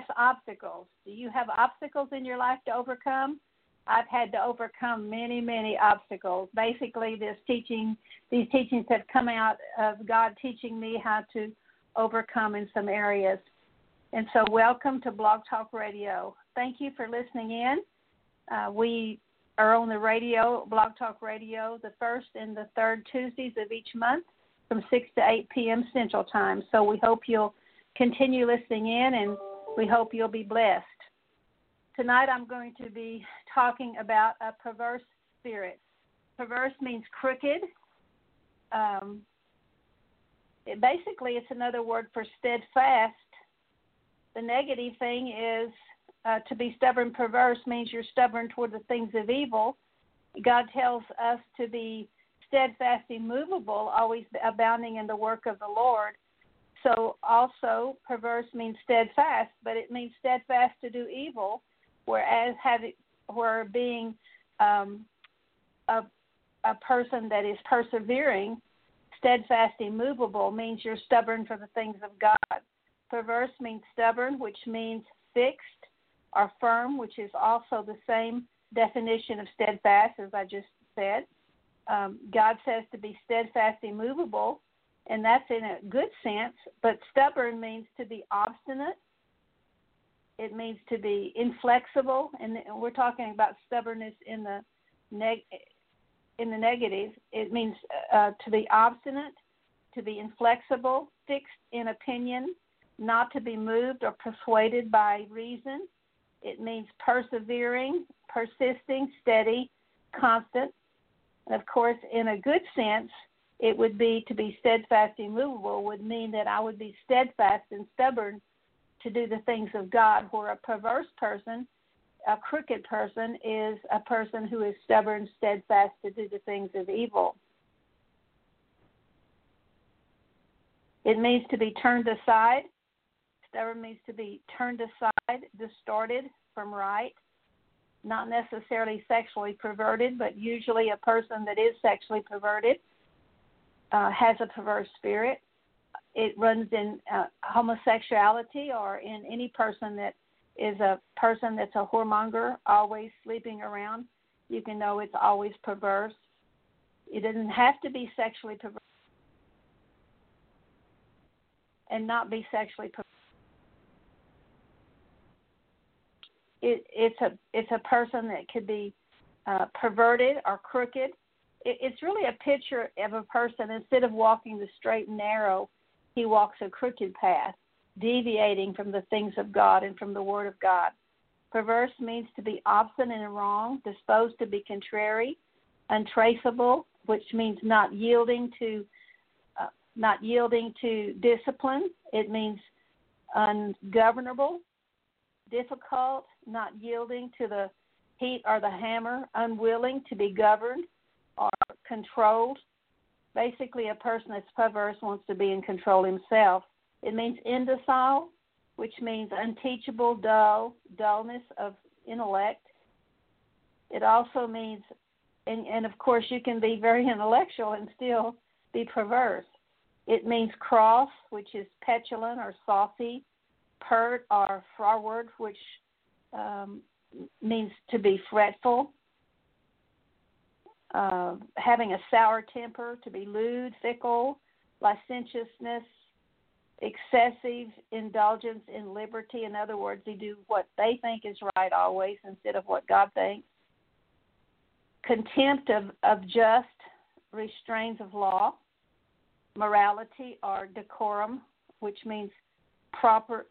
Life's Obstacles. Do you have obstacles in your life to overcome? I've had to overcome many, many obstacles. Basically, this teaching, these teachings have come out of God teaching me how to overcome in some areas. And so, welcome to Blog Talk Radio. Thank you for listening in. Uh, we are on the radio, Blog Talk Radio, the first and the third Tuesdays of each month from 6 to 8 p.m. Central Time. So we hope you'll continue listening in and we hope you'll be blessed. Tonight I'm going to be talking about a perverse spirit. Perverse means crooked. Um, it, basically, it's another word for steadfast. The negative thing is uh, to be stubborn, perverse means you're stubborn toward the things of evil. God tells us to be steadfast, immovable, always abounding in the work of the Lord. So, also, perverse means steadfast, but it means steadfast to do evil, whereas having, where being um, a, a person that is persevering, steadfast, immovable, means you're stubborn for the things of God. Perverse means stubborn, which means fixed or firm, which is also the same definition of steadfast as I just said. Um, God says to be steadfast, immovable, and that's in a good sense, but stubborn means to be obstinate. It means to be inflexible, and we're talking about stubbornness in the neg- in the negative. It means uh, to be obstinate, to be inflexible, fixed in opinion, not to be moved or persuaded by reason. It means persevering, persisting, steady, constant. And of course, in a good sense, it would be to be steadfast, and immovable, would mean that I would be steadfast and stubborn to do the things of God, where a perverse person, a crooked person, is a person who is stubborn, steadfast to do the things of evil. It means to be turned aside. Stubborn means to be turned aside, distorted from right, not necessarily sexually perverted, but usually a person that is sexually perverted uh, has a perverse spirit. It runs in uh, homosexuality or in any person that is a person that's a whoremonger, always sleeping around. You can know it's always perverse. It doesn't have to be sexually perverse and not be sexually perverse. It, it's a it's a person that could be uh, perverted or crooked. It, it's really a picture of a person instead of walking the straight and narrow, he walks a crooked path, deviating from the things of God and from the Word of God. Perverse means to be obstinate and wrong, disposed to be contrary, untraceable, which means not yielding to uh, not yielding to discipline. It means ungovernable, difficult, not yielding to the heat or the hammer, unwilling to be governed or controlled. Basically, a person that's perverse wants to be in control himself. It means indocile, which means unteachable, dull, dullness of intellect. It also means, and, and of course, you can be very intellectual and still be perverse. It means cross, which is petulant or saucy, pert or froward, which um, means to be fretful, uh, having a sour temper, to be lewd, fickle, licentiousness, excessive indulgence in liberty. In other words, they do what they think is right always instead of what God thinks. contempt of, of just restraints of law, morality or decorum, which means proper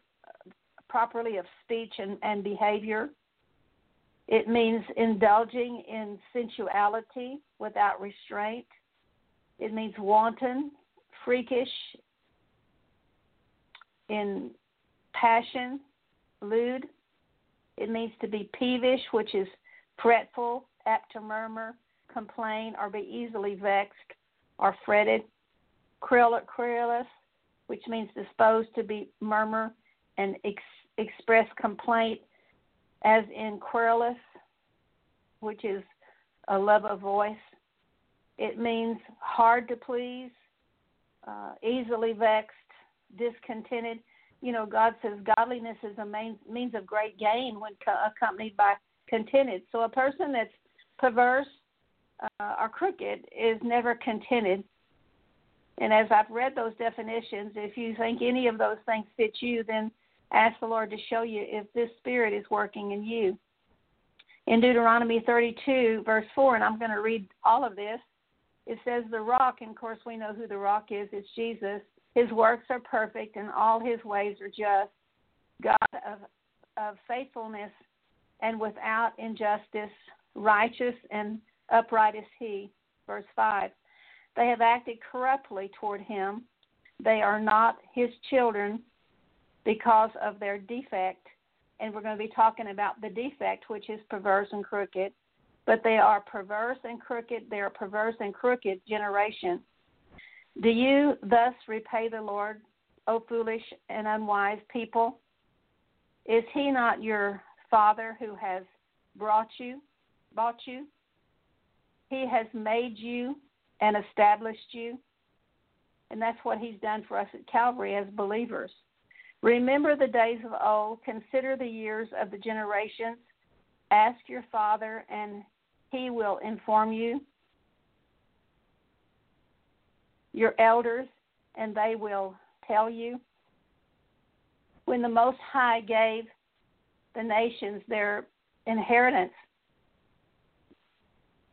properly of speech and, and behavior. It means indulging in sensuality without restraint. It means wanton, freakish, in passion, lewd. It means to be peevish, which is fretful, apt to murmur, complain, or be easily vexed or fretted. Querulous, which means disposed to be murmur and ex- express complaint, as in querulous, which is a love of voice. It means hard to please, uh, easily vexed, discontented. You know, God says godliness is a main, means of great gain when co- accompanied by contented. So a person that's perverse uh, or crooked is never contented. And as I've read those definitions, if you think any of those things fit you, then ask the Lord to show you if this spirit is working in you. In Deuteronomy 32, verse 4, and I'm going to read all of this, it says, The rock, and of course we know who the rock is, it's Jesus. His works are perfect, and all his ways are just. God of, of faithfulness and without injustice, righteous and upright is he. Verse 5. They have acted corruptly toward him. They are not his children because of their defect. And we're going to be talking about the defect, which is perverse and crooked. But they are perverse and crooked. They are perverse and crooked generation. Do you thus repay the Lord, O foolish and unwise people? Is he not your father who has brought you, bought you? He has made you and established you. And that's what he's done for us at Calvary as believers. Remember the days of old, consider the years of the generations. Ask your father, and he will inform you. Your elders, and they will tell you. When the Most High gave the nations their inheritance,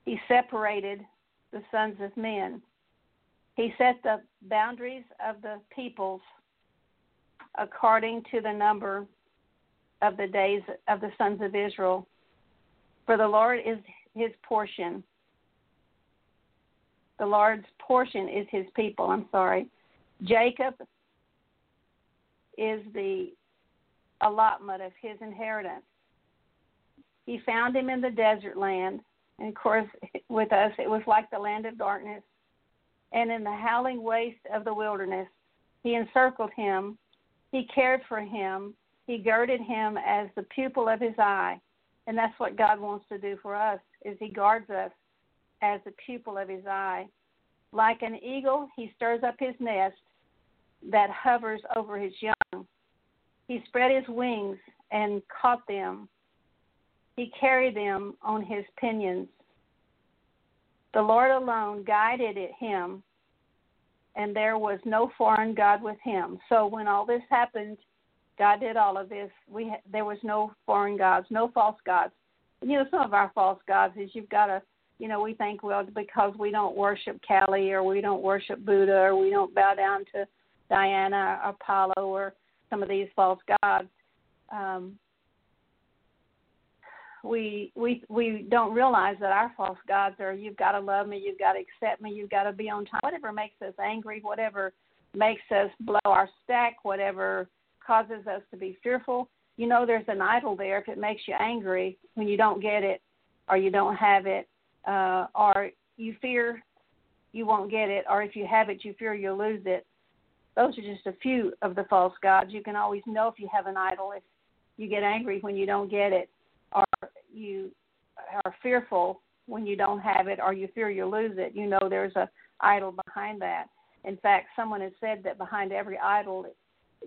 he separated the sons of men. He set the boundaries of the peoples according to the number of the days of the sons of Israel. For the Lord is his portion. The Lord's portion is his people. I'm sorry. Jacob is the allotment of his inheritance. He found him in the desert land and of course, with us, it was like the land of darkness. And in the howling waste of the wilderness, he encircled him. He cared for him. He girded him as the pupil of his eye. And that's what God wants to do for us, is he guards us as the pupil of his eye. Like an eagle, he stirs up his nest that hovers over his young. He spread his wings and caught them he carried them on his pinions. The Lord alone guided him, and there was no foreign god with him. So when all this happened, God did all of this. We there was no foreign gods, no false gods. And, you know, some of our false gods is you've got to, you know, we think well because we don't worship Kali or we don't worship Buddha or we don't bow down to Diana or Apollo or some of these false gods. Um, we we we don't realize that our false gods are you've got to love me, you've got to accept me, you've got to be on time. Whatever makes us angry, whatever makes us blow our stack, whatever causes us to be fearful, you know there's an idol there if it makes you angry when you don't get it or you don't have it uh or you fear you won't get it or if you have it you fear you'll lose it. Those are just a few of the false gods. You can always know if you have an idol if you get angry when you don't get it or you are fearful when you don't have it or you fear you'll lose it, you know there's a idol behind that. In fact, someone has said that behind every idol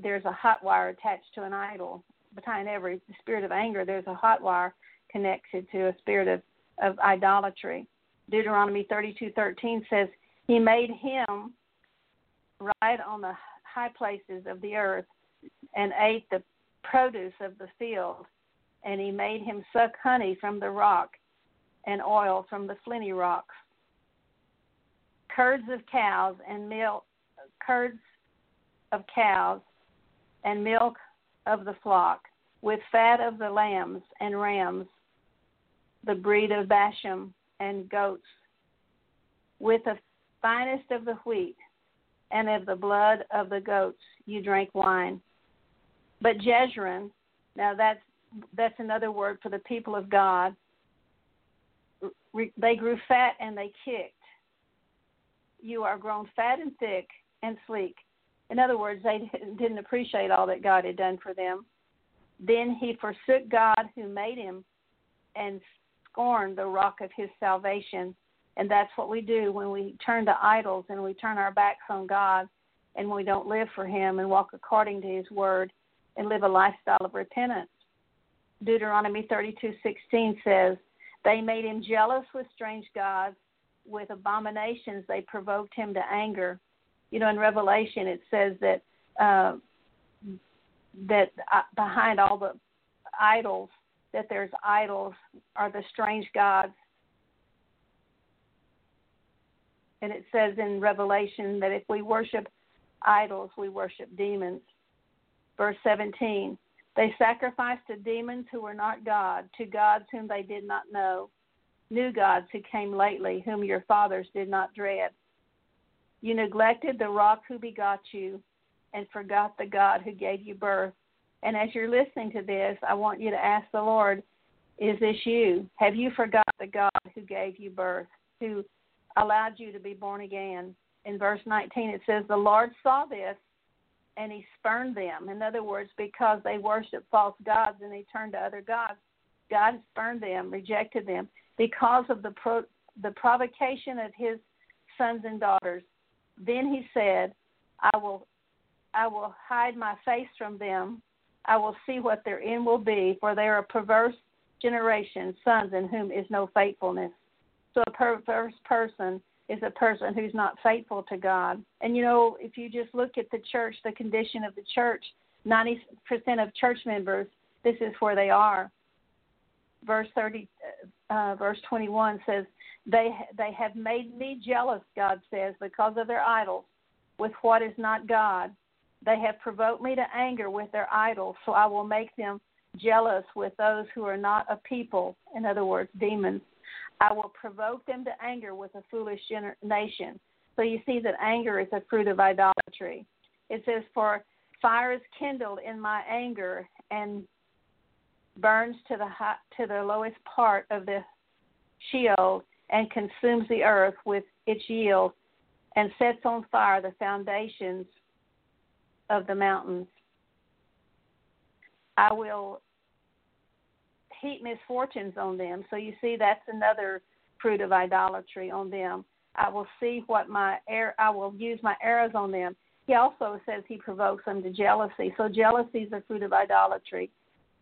there's a hot wire attached to an idol. Behind every spirit of anger there's a hot wire connected to a spirit of, of idolatry. Deuteronomy 32:13 says, "He made him ride on the high places of the earth and ate the produce of the field." And he made him suck honey from the rock. and oil from the flinty rocks, curds of cows and milk, curds of cows and milk of the flock, with fat of the lambs and rams, the breed of Bashan and goats, with the finest of the wheat and of the blood of the goats you drank wine. But Jeshurun, now that's that's another word for the people of God. They grew fat and they kicked. You are grown fat and thick and sleek. In other words, they didn't appreciate all that God had done for them. Then he forsook God who made him and scorned the rock of his salvation. And that's what we do when we turn to idols and we turn our backs on God and we don't live for him and walk according to his word and live a lifestyle of repentance. Deuteronomy 32:16 says, "They made him jealous with strange gods, with abominations they provoked him to anger." You know, in Revelation it says that uh, that uh, behind all the idols, that there's idols are the strange gods. And it says in Revelation that if we worship idols, we worship demons. Verse 17 They sacrificed to demons who were not God, to gods whom they did not know, new gods who came lately, whom your fathers did not dread. You neglected the rock who begot you and forgot the God who gave you birth. And as you're listening to this, I want you to ask the Lord, is this you? Have you forgot the God who gave you birth, who allowed you to be born again? In verse 19, it says, The Lord saw this and he spurned them. In other words, because they worshiped false gods and they turned to other gods, God spurned them, rejected them because of the pro- the provocation of his sons and daughters. Then he said, I will I will hide my face from them. I will see what their end will be, for they are a perverse generation, sons in whom is no faithfulness. So a perverse person is a person who's not faithful to God. And you know, if you just look at the church, the condition of the church, 90% of church members, this is where they are. Verse 30, uh, verse 21 says, they they have made me jealous, God says, because of their idols, with what is not God. They have provoked me to anger with their idols, so I will make them jealous with those who are not a people. In other words, demons. I will provoke them to anger with a foolish nation. So you see that anger is a fruit of idolatry. It says, For fire is kindled in my anger and burns to the high, to the lowest part of the Sheol and consumes the earth with its yield and sets on fire the foundations of the mountains. I will heap misfortunes on them. So you see, that's another fruit of idolatry on them. I will see what my air. I will use my arrows on them. He also says he provokes them to jealousy. So jealousy is a fruit of idolatry.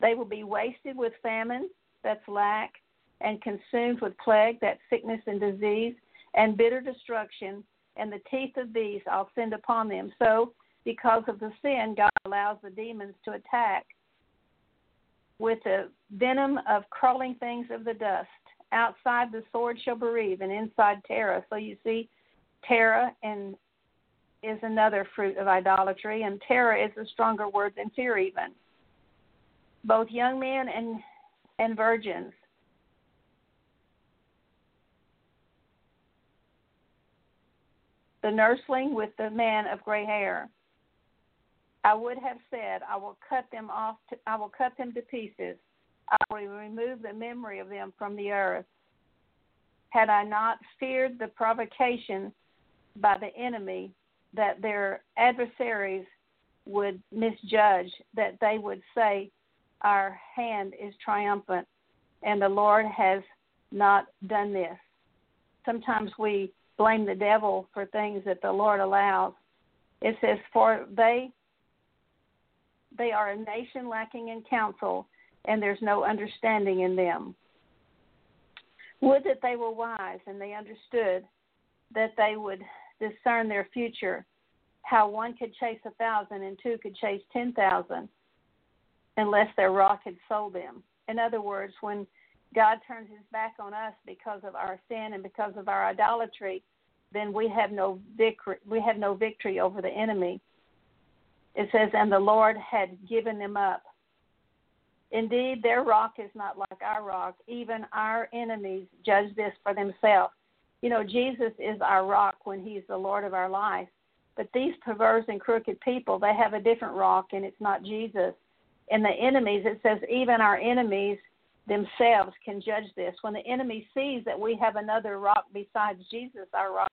They will be wasted with famine, that's lack, and consumed with plague, that's sickness and disease, and bitter destruction, and the teeth of beasts I'll send upon them. So, because of the sin, God allows the demons to attack with the venom of crawling things of the dust. Outside the sword shall bereave, and inside terror. So you see, terror and is another fruit of idolatry, and terror is a stronger word than fear, even. Both young men and and virgins. The nursling with the man of gray hair. I would have said, I will cut them off. To, I will cut them to pieces. I will remove the memory of them from the earth. Had I not feared the provocation by the enemy that their adversaries would misjudge, that they would say, Our hand is triumphant, and the Lord has not done this. Sometimes we blame the devil for things that the Lord allows. It says, For they they are a nation lacking in counsel, and there's no understanding in them. Would that they were wise and they understood that they would discern their future, how one could chase a thousand and two could chase ten thousand, unless their rock had sold them. In other words, when God turns his back on us because of our sin and because of our idolatry, then we have no victory we have no victory over the enemy. It says, And the Lord had given them up. Indeed, their rock is not like our rock. Even our enemies judge this for themselves. You know, Jesus is our rock when he's the Lord of our life. But these perverse and crooked people, they have a different rock, and it's not Jesus. And the enemies, it says, even our enemies themselves can judge this. When the enemy sees that we have another rock besides Jesus, our rock,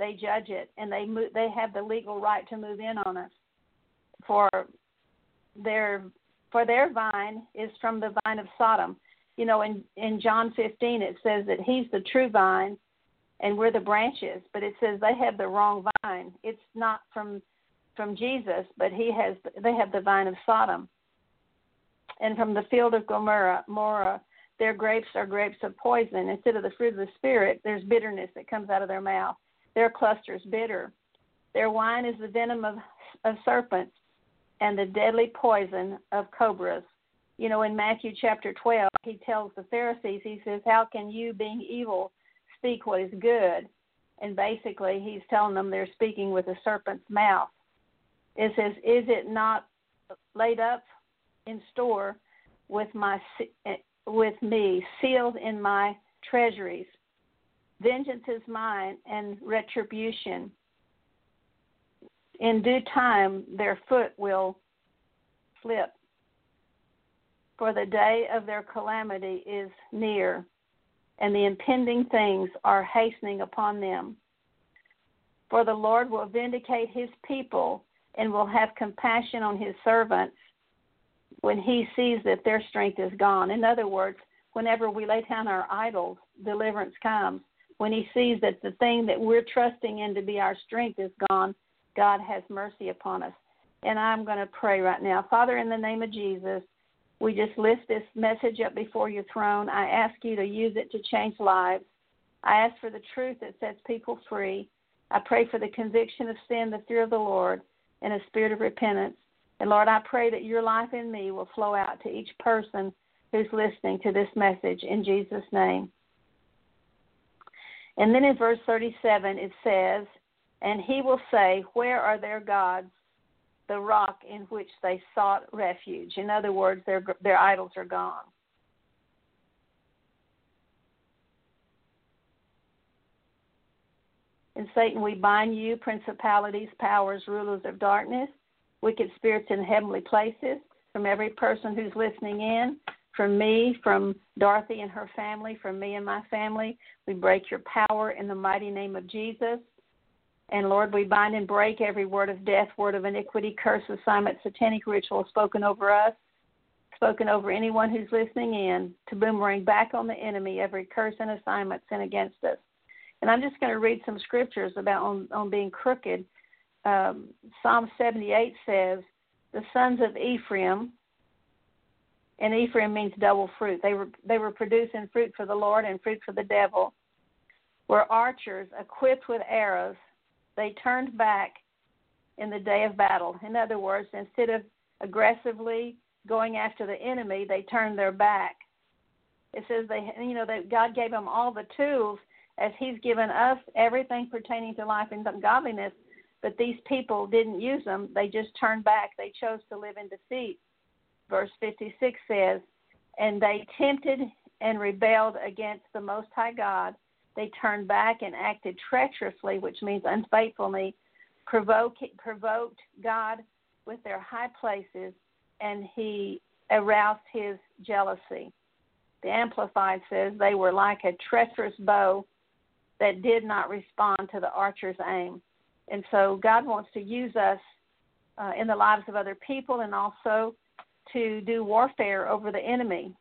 they judge it, and they move, they have the legal right to move in on us. For their for their vine is from the vine of Sodom. You know, in in John 15 it says that he's the true vine, and we're the branches. But it says they have the wrong vine. It's not from from Jesus, but he has they have the vine of Sodom and from the field of Gomorrah, Mora, their grapes are grapes of poison. Instead of the fruit of the Spirit, there's bitterness that comes out of their mouth. Their clusters bitter. Their wine is the venom of, of serpents and the deadly poison of cobras. You know, in Matthew chapter 12, he tells the Pharisees, he says, How can you, being evil, speak what is good? And basically, he's telling them they're speaking with a serpent's mouth. It says, Is it not laid up in store with my with me, sealed in my treasuries. Vengeance is mine and retribution. In due time, their foot will slip, for the day of their calamity is near, and the impending things are hastening upon them. For the Lord will vindicate his people and will have compassion on his servants when he sees that their strength is gone. In other words, whenever we lay down our idols, deliverance comes. When he sees that the thing that we're trusting in to be our strength is gone, God has mercy upon us. And I'm going to pray right now. Father, in the name of Jesus, we just lift this message up before your throne. I ask you to use it to change lives. I ask for the truth that sets people free. I pray for the conviction of sin, the fear of the Lord, and a spirit of repentance. And Lord, I pray that your life in me will flow out to each person who's listening to this message in Jesus' name. And then in verse 37, it says, And he will say, Where are their gods, the rock in which they sought refuge? In other words, their, their idols are gone. And Satan, we bind you, principalities, powers, rulers of darkness wicked spirits in heavenly places, from every person who's listening in, from me, from Dorothy and her family, from me and my family. We break your power in the mighty name of Jesus. And Lord, we bind and break every word of death, word of iniquity, curse, assignment, satanic ritual spoken over us, spoken over anyone who's listening in, to boomerang back on the enemy every curse and assignment sent against us. And I'm just going to read some scriptures about on, on being crooked um, Psalm 78 says, the sons of Ephraim, and Ephraim means double fruit. They were they were producing fruit for the Lord and fruit for the devil. Were archers equipped with arrows. They turned back in the day of battle. In other words, instead of aggressively going after the enemy, they turned their back. It says they you know that God gave them all the tools as He's given us everything pertaining to life and godliness but these people didn't use them. They just turned back. They chose to live in defeat. Verse 56 says, And they tempted and rebelled against the Most High God. They turned back and acted treacherously, which means unfaithfully, provoke, provoked God with their high places, and he aroused his jealousy. The Amplified says they were like a treacherous bow that did not respond to the archer's aim. And so God wants to use us uh, in the lives of other people and also to do warfare over the enemy.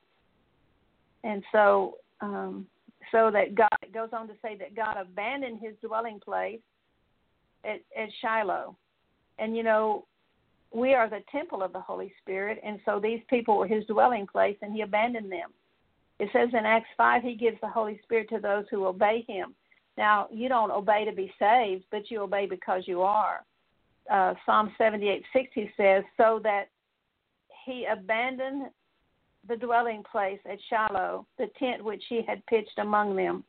And so, um, so that God goes on to say that God abandoned His dwelling place at, at Shiloh, and you know we are the temple of the Holy Spirit, and so these people were His dwelling place, and He abandoned them. It says in Acts five, He gives the Holy Spirit to those who obey Him. Now, you don't obey to be saved, but you obey because you are. Uh, Psalm 78 60 says, So that he abandoned the dwelling place at Shiloh, the tent which he had pitched among them.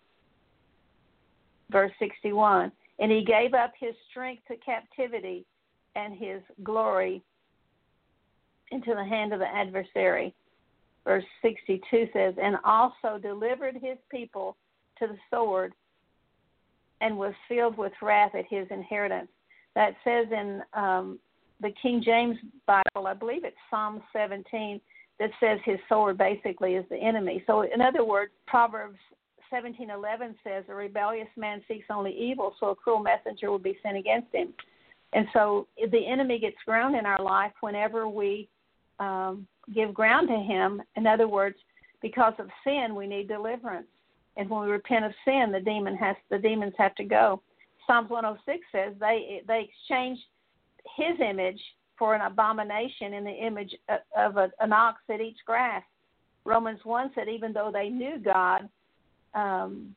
Verse 61 And he gave up his strength to captivity and his glory into the hand of the adversary. Verse 62 says, And also delivered his people to the sword and was filled with wrath at his inheritance. That says in um, the King James Bible, I believe it's Psalm 17, that says his sword basically is the enemy. So, in other words, Proverbs 17:11 says, "A rebellious man seeks only evil, so a cruel messenger will be sent against him." And so, the enemy gets ground in our life whenever we um, give ground to him. In other words, because of sin, we need deliverance, and when we repent of sin, the demon has the demons have to go. Psalms 106 says they they exchanged his image for an abomination in the image of an ox that eats grass. Romans 1 said even though they knew God, um,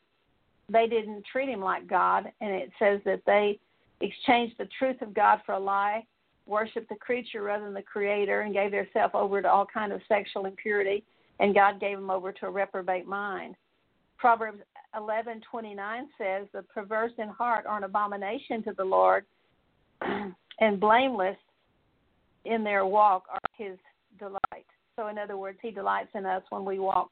they didn't treat him like God. And it says that they exchanged the truth of God for a lie, worshiped the creature rather than the creator, and gave themselves over to all kind of sexual impurity. And God gave them over to a reprobate mind. Proverbs 11:29 says, "The perverse in heart are an abomination to the Lord, and blameless in their walk are his delight. So, in other words, he delights in us when we walk,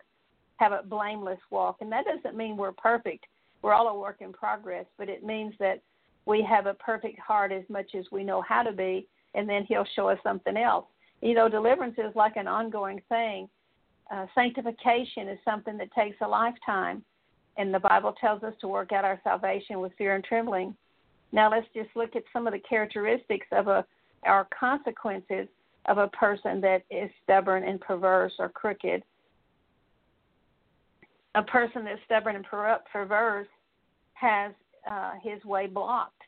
have a blameless walk. And that doesn't mean we're perfect. We're all a work in progress, but it means that we have a perfect heart as much as we know how to be, and then he'll show us something else. You know, deliverance is like an ongoing thing. Uh, sanctification is something that takes a lifetime, and the Bible tells us to work out our salvation with fear and trembling. Now, let's just look at some of the characteristics of a are consequences of a person that is stubborn and perverse or crooked. A person that's stubborn and perverse has uh, his way blocked.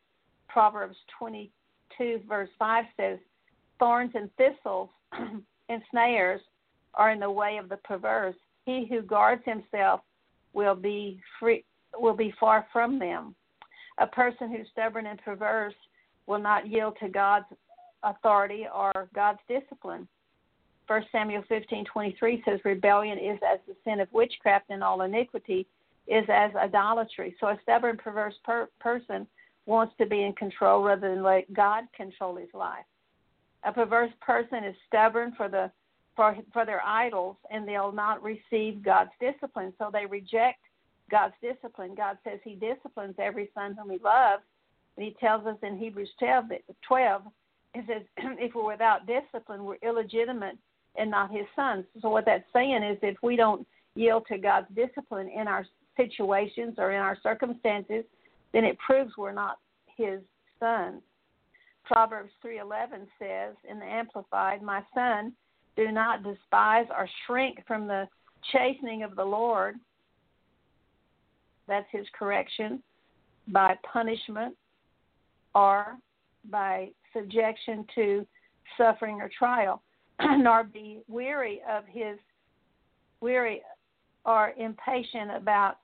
Proverbs 22, verse 5 says, Thorns and thistles and snares are in the way of the perverse. He who guards himself will be free, will be far from them. A person who's stubborn and perverse will not yield to God's authority or God's discipline. 1 Samuel 15:23 says rebellion is as the sin of witchcraft and all iniquity is as idolatry. So a stubborn perverse per- person wants to be in control rather than let God control his life. A perverse person is stubborn for the for for their idols and they'll not receive God's discipline. So they reject God's discipline. God says he disciplines every son whom he loves. And he tells us in Hebrews 12, that, 12 it says if we're without discipline, we're illegitimate and not his sons. So what that's saying is if we don't yield to God's discipline in our situations or in our circumstances, then it proves we're not his sons. Proverbs 3:11 says in the amplified, "My son, do not despise or shrink from the chastening of the Lord." That's his correction by punishment or by subjection to suffering or trial, nor be weary of his weary or impatient about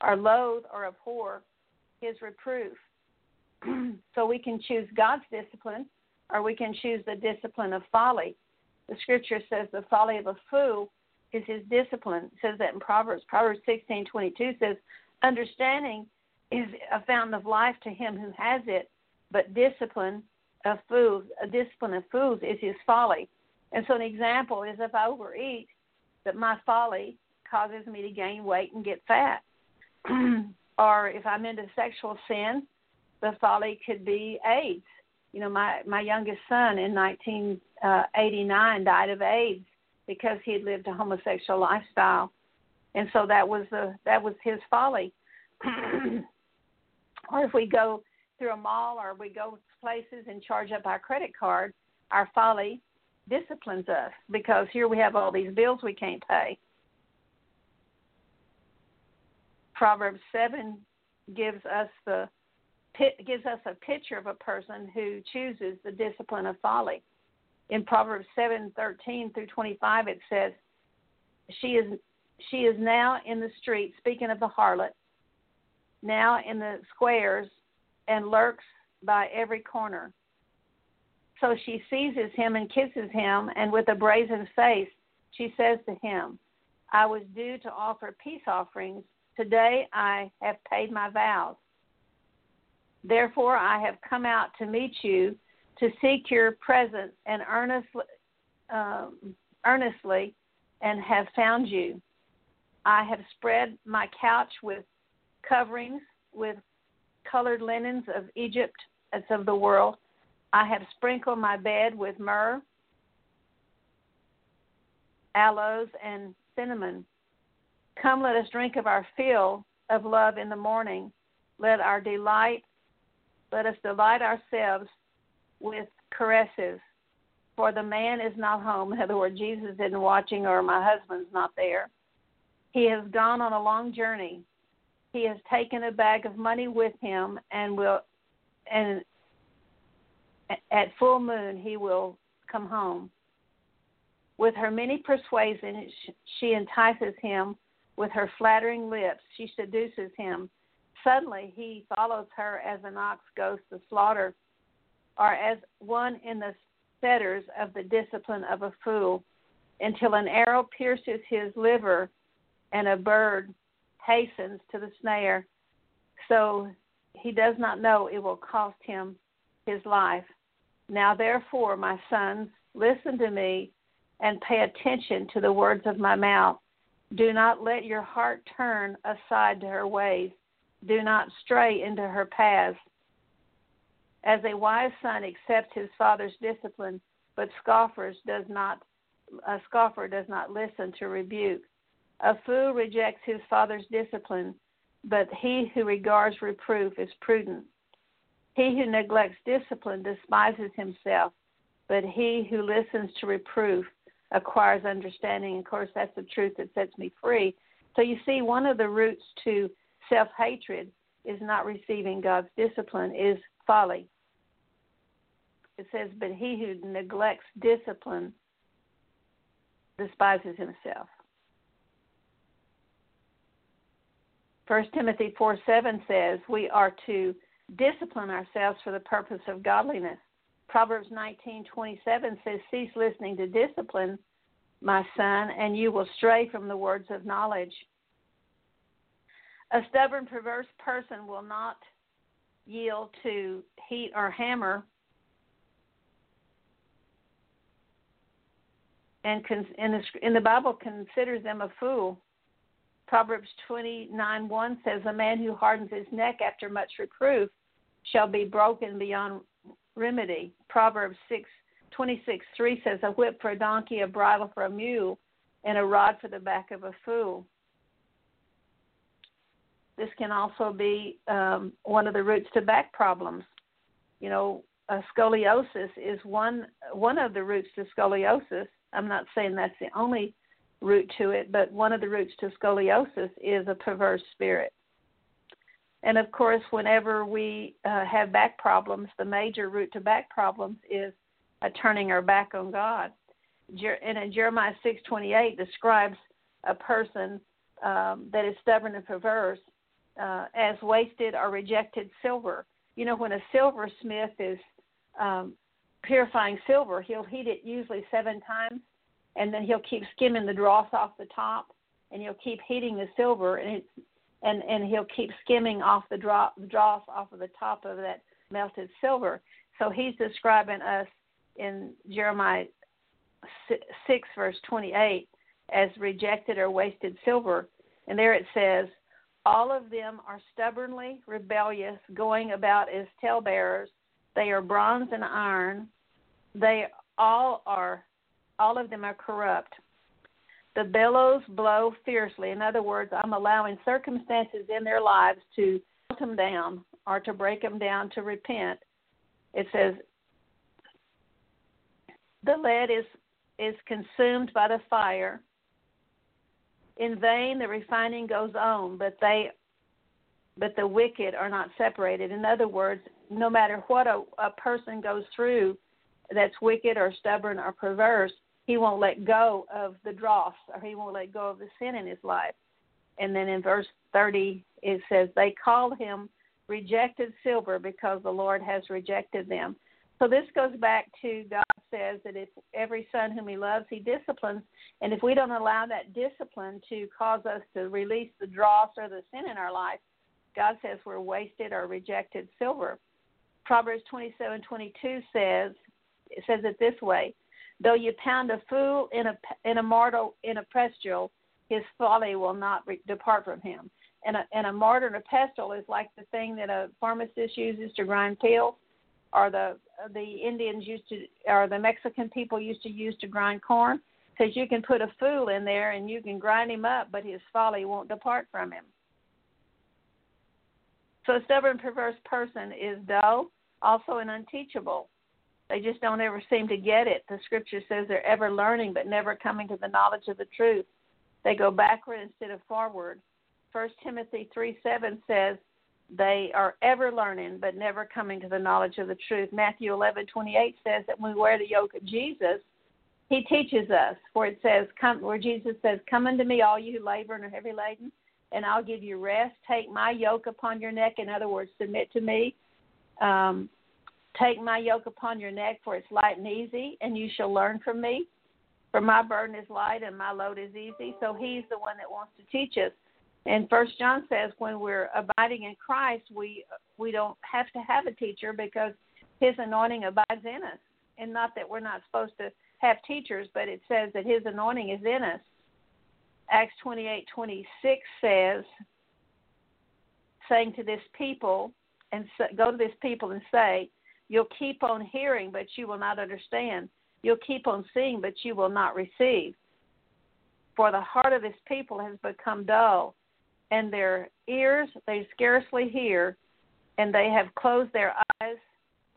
or loathe or abhor his reproof. so we can choose God's discipline or we can choose the discipline of folly. The scripture says the folly of a fool is his discipline. It says that in Proverbs. Proverbs sixteen twenty two says, Understanding is a fountain of life to him who has it, but discipline of fools, a discipline of fools is his folly. And so an example is if I overeat, that my folly causes me to gain weight and get fat. or if I'm into sexual sin, the folly could be AIDS. You know, my my youngest son in 1989 died of AIDS because he had lived a homosexual lifestyle, and so that was the that was his folly. or if we go through a mall or we go places and charge up our credit card, our folly disciplines us because here we have all these bills we can't pay. Proverbs 7 gives us the gives us a picture of a person who chooses the discipline of folly. In Proverbs 7:13 through 25 it says she is she is now in the street speaking of the harlot now in the squares and lurks by every corner. So she seizes him and kisses him, and with a brazen face, she says to him, I was due to offer peace offerings. Today I have paid my vows. Therefore, I have come out to meet you to seek your presence and earnestly, um, earnestly, and have found you. I have spread my couch with coverings, with colored linens of Egypt as of the world. I have sprinkled my bed with myrrh, aloes, and cinnamon. Come, let us drink of our fill of love in the morning. Let our delight, let us delight ourselves with caresses. For the man is not home. In other words, Jesus isn't watching, or my husband's not there. He has gone on a long journey. He has taken a bag of money with him, and will, and at full moon he will come home. With her many persuasions, she entices him. With her flattering lips, she seduces him. Suddenly, he follows her as an ox goes to slaughter, or as one in the fetters of the discipline of a fool, until an arrow pierces his liver and a bird hastens to the snare. So he does not know it will cost him his life. Now, therefore, my sons, listen to me and pay attention to the words of my mouth. Do not let your heart turn aside to her ways. Do not stray into her paths. As a wise son accepts his father's discipline, but scoffers does not a scoffer does not listen to rebuke. A fool rejects his father's discipline, but he who regards reproof is prudent. He who neglects discipline despises himself, but he who listens to reproof acquires understanding. Of course, that's the truth that sets me free. So you see, one of the roots to self hatred is not receiving God's discipline, is folly. It says, but he who neglects discipline despises himself. 1 Timothy 4 7 says, We are to discipline ourselves for the purpose of godliness. Proverbs 19:27 says, "Cease listening to discipline, my son, and you will stray from the words of knowledge." A stubborn, perverse person will not yield to heat or hammer, and in the Bible considers them a fool. Proverbs 29:1 says, "A man who hardens his neck after much reproof shall be broken beyond remedy. Proverbs 6, 26, 3 says, A whip for a donkey, a bridle for a mule, and a rod for the back of a fool. This can also be um, one of the roots to back problems. You know, scoliosis is one one of the roots to scoliosis. I'm not saying that's the only root to it, but one of the roots to scoliosis is a perverse spirit. And of course, whenever we uh, have back problems, the major root to back problems is uh, turning our back on God. Jer- and in Jeremiah 6:28 describes a person um, that is stubborn and perverse uh, as wasted or rejected silver. You know, when a silversmith is um, purifying silver, he'll heat it usually seven times, and then he'll keep skimming the dross off the top, and he'll keep heating the silver, and it's and and he'll keep skimming off the drop dross off of the top of that melted silver. So he's describing us in Jeremiah six verse twenty eight as rejected or wasted silver, and there it says, all of them are stubbornly rebellious, going about as talebearers. They are bronze and iron. They all are, all of them are corrupt. The billows blow fiercely. In other words, I'm allowing circumstances in their lives to melt them down or to break them down to repent. It says, the lead is is consumed by the fire. In vain the refining goes on, but they but the wicked are not separated. In other words, no matter what a, a person goes through that's wicked or stubborn or perverse, he won't let go of the dross or he won't let go of the sin in his life. And then in verse 30, it says, They call him rejected silver because the Lord has rejected them. So this goes back to God says that if every son whom he loves, he disciplines. And if we don't allow that discipline to cause us to release the dross or the sin in our life, God says we're wasted or rejected silver. Proverbs 27:22 says it says it this way: Though you pound a fool in a in a mortar in a pestle, his folly will not re- depart from him. And a and a mortar and a pestle is like the thing that a pharmacist uses to grind pills or the the Indians used to or the Mexican people used to use to grind corn because you can put a fool in there and you can grind him up but his folly won't depart from him. So a stubborn perverse person is dull, also an unteachable. They just don't ever seem to get it. The scripture says they're ever learning but never coming to the knowledge of the truth. They go backward instead of forward. First Timothy three seven says they are ever learning, but never coming to the knowledge of the truth. Matthew 11:28 says that when we wear the yoke of Jesus, He teaches us. For it says, "Come," where Jesus says, "Come unto me, all you who labor and are heavy laden, and I'll give you rest. Take my yoke upon your neck." In other words, submit to me. Um, Take my yoke upon your neck, for it's light and easy, and you shall learn from me. For my burden is light and my load is easy. So He's the one that wants to teach us. And First John says when we're abiding in Christ, we we don't have to have a teacher because His anointing abides in us. And not that we're not supposed to have teachers, but it says that His anointing is in us. Acts twenty eight twenty six says, saying to this people, and go to this people and say, You'll keep on hearing, but you will not understand. You'll keep on seeing, but you will not receive. For the heart of this people has become dull and their ears they scarcely hear, and they have closed their eyes,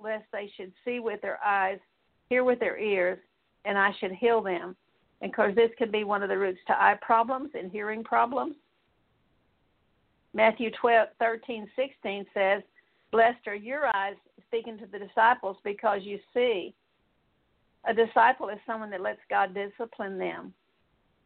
lest they should see with their eyes, hear with their ears, and I should heal them. And of course, this could be one of the roots to eye problems and hearing problems. Matthew 12, 13, 16 says, Blessed are your eyes, speaking to the disciples, because you see. A disciple is someone that lets God discipline them.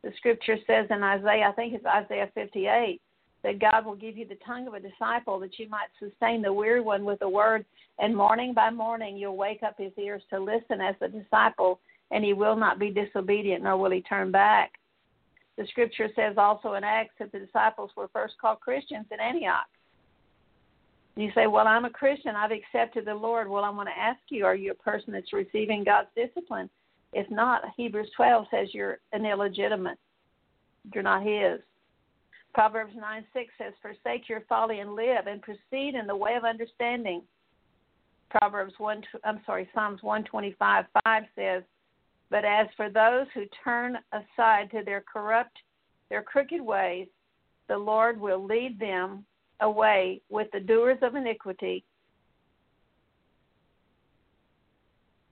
The scripture says in Isaiah, I think it's Isaiah 58, that God will give you the tongue of a disciple that you might sustain the weary one with a word. And morning by morning, you'll wake up his ears to listen as a disciple, and he will not be disobedient, nor will he turn back. The scripture says also in Acts that the disciples were first called Christians in Antioch. You say, Well, I'm a Christian. I've accepted the Lord. Well, I want to ask you, are you a person that's receiving God's discipline? If not, Hebrews 12 says you're an illegitimate. You're not His. Proverbs 9 6 says, Forsake your folly and live, and proceed in the way of understanding. Proverbs 1, I'm sorry, Psalms 125 5 says, But as for those who turn aside to their corrupt, their crooked ways, the Lord will lead them away with the doers of iniquity.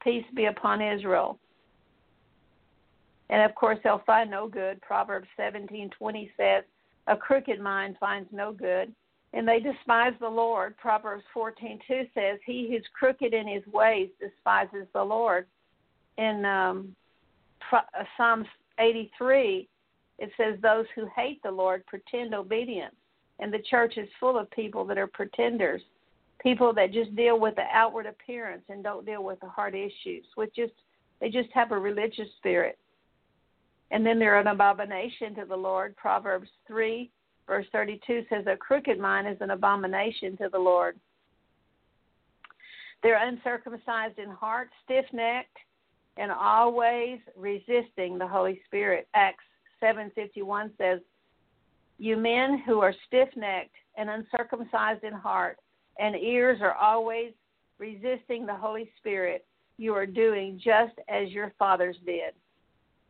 Peace be upon Israel. And of course, they'll find no good. Proverbs 17:20 says, a crooked mind finds no good, and they despise the Lord. Proverbs 14:2 says, "He who's crooked in his ways despises the Lord." In um, uh, Psalms 83, it says, "Those who hate the Lord pretend obedience." And the church is full of people that are pretenders, people that just deal with the outward appearance and don't deal with the heart issues, which just they just have a religious spirit. And then they're an abomination to the Lord. Proverbs 3, verse 32 says, A crooked mind is an abomination to the Lord. They're uncircumcised in heart, stiff necked, and always resisting the Holy Spirit. Acts 7:51 says, "You men who are stiff-necked and uncircumcised in heart, and ears are always resisting the Holy Spirit, you are doing just as your fathers did."